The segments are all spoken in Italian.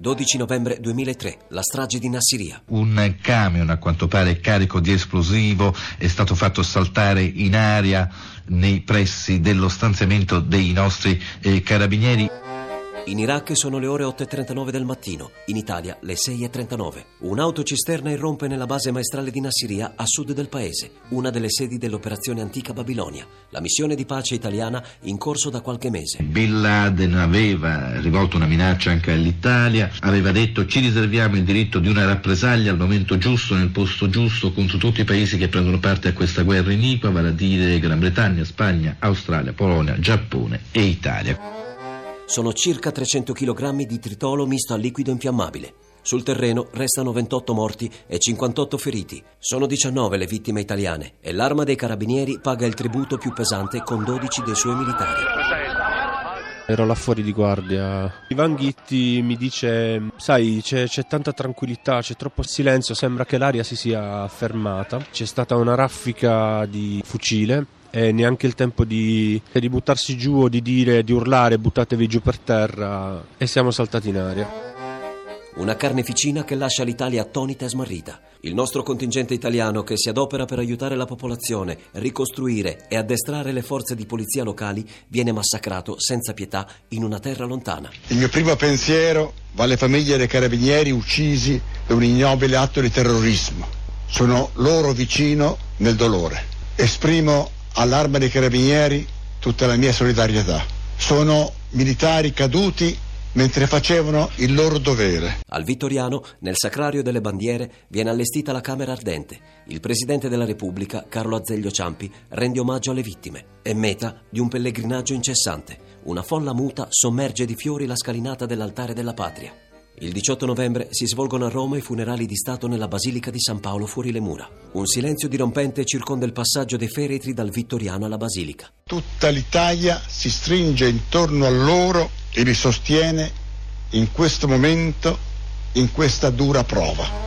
12 novembre 2003, la strage di Nassiria. Un camion, a quanto pare carico di esplosivo, è stato fatto saltare in aria nei pressi dello stanziamento dei nostri eh, carabinieri. In Iraq sono le ore 8.39 del mattino, in Italia le 6.39. Un'autocisterna irrompe nella base maestrale di Nassiria a sud del paese, una delle sedi dell'operazione Antica Babilonia, la missione di pace italiana in corso da qualche mese. Bin Laden aveva rivolto una minaccia anche all'Italia, aveva detto ci riserviamo il diritto di una rappresaglia al momento giusto, nel posto giusto, contro tutti i paesi che prendono parte a questa guerra iniqua, vale a dire Gran Bretagna, Spagna, Australia, Polonia, Giappone e Italia sono circa 300 kg di tritolo misto a liquido infiammabile. Sul terreno restano 28 morti e 58 feriti. Sono 19 le vittime italiane e l'arma dei carabinieri paga il tributo più pesante con 12 dei suoi militari. Ero là fuori di guardia. Ivan Ghitti mi dice: Sai, c'è, c'è, tanta tranquillità, c'è troppo silenzio. Sembra che l'aria si sia fermata. C'è stata una raffica di fucile e neanche il tempo di, di buttarsi giù o di dire, di urlare buttatevi giù per terra e siamo saltati in aria. Una carneficina che lascia l'Italia attonita e smarrita. Il nostro contingente italiano che si adopera per aiutare la popolazione, ricostruire e addestrare le forze di polizia locali viene massacrato senza pietà in una terra lontana. Il mio primo pensiero va alle famiglie dei carabinieri uccisi da un ignobile atto di terrorismo. Sono loro vicino nel dolore. Esprimo all'arma dei carabinieri tutta la mia solidarietà. Sono militari caduti mentre facevano il loro dovere. Al Vittoriano, nel Sacrario delle Bandiere, viene allestita la Camera Ardente. Il Presidente della Repubblica, Carlo Azeglio Ciampi, rende omaggio alle vittime. È meta di un pellegrinaggio incessante. Una folla muta sommerge di fiori la scalinata dell'altare della patria. Il 18 novembre si svolgono a Roma i funerali di Stato nella Basilica di San Paolo fuori le mura. Un silenzio dirompente circonda il passaggio dei feretri dal Vittoriano alla Basilica. Tutta l'Italia si stringe intorno a loro e li sostiene in questo momento, in questa dura prova.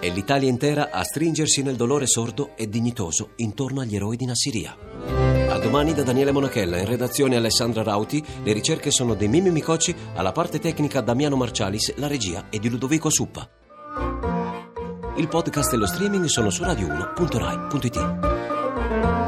E l'Italia intera a stringersi nel dolore sordo e dignitoso intorno agli eroi di Nassiria. Domani da Daniele Monachella, in redazione Alessandra Rauti, le ricerche sono di Mimmi Micocci, alla parte tecnica Damiano Marcialis, la regia è di Ludovico Suppa. Il podcast e lo streaming sono su radio1.rai.it.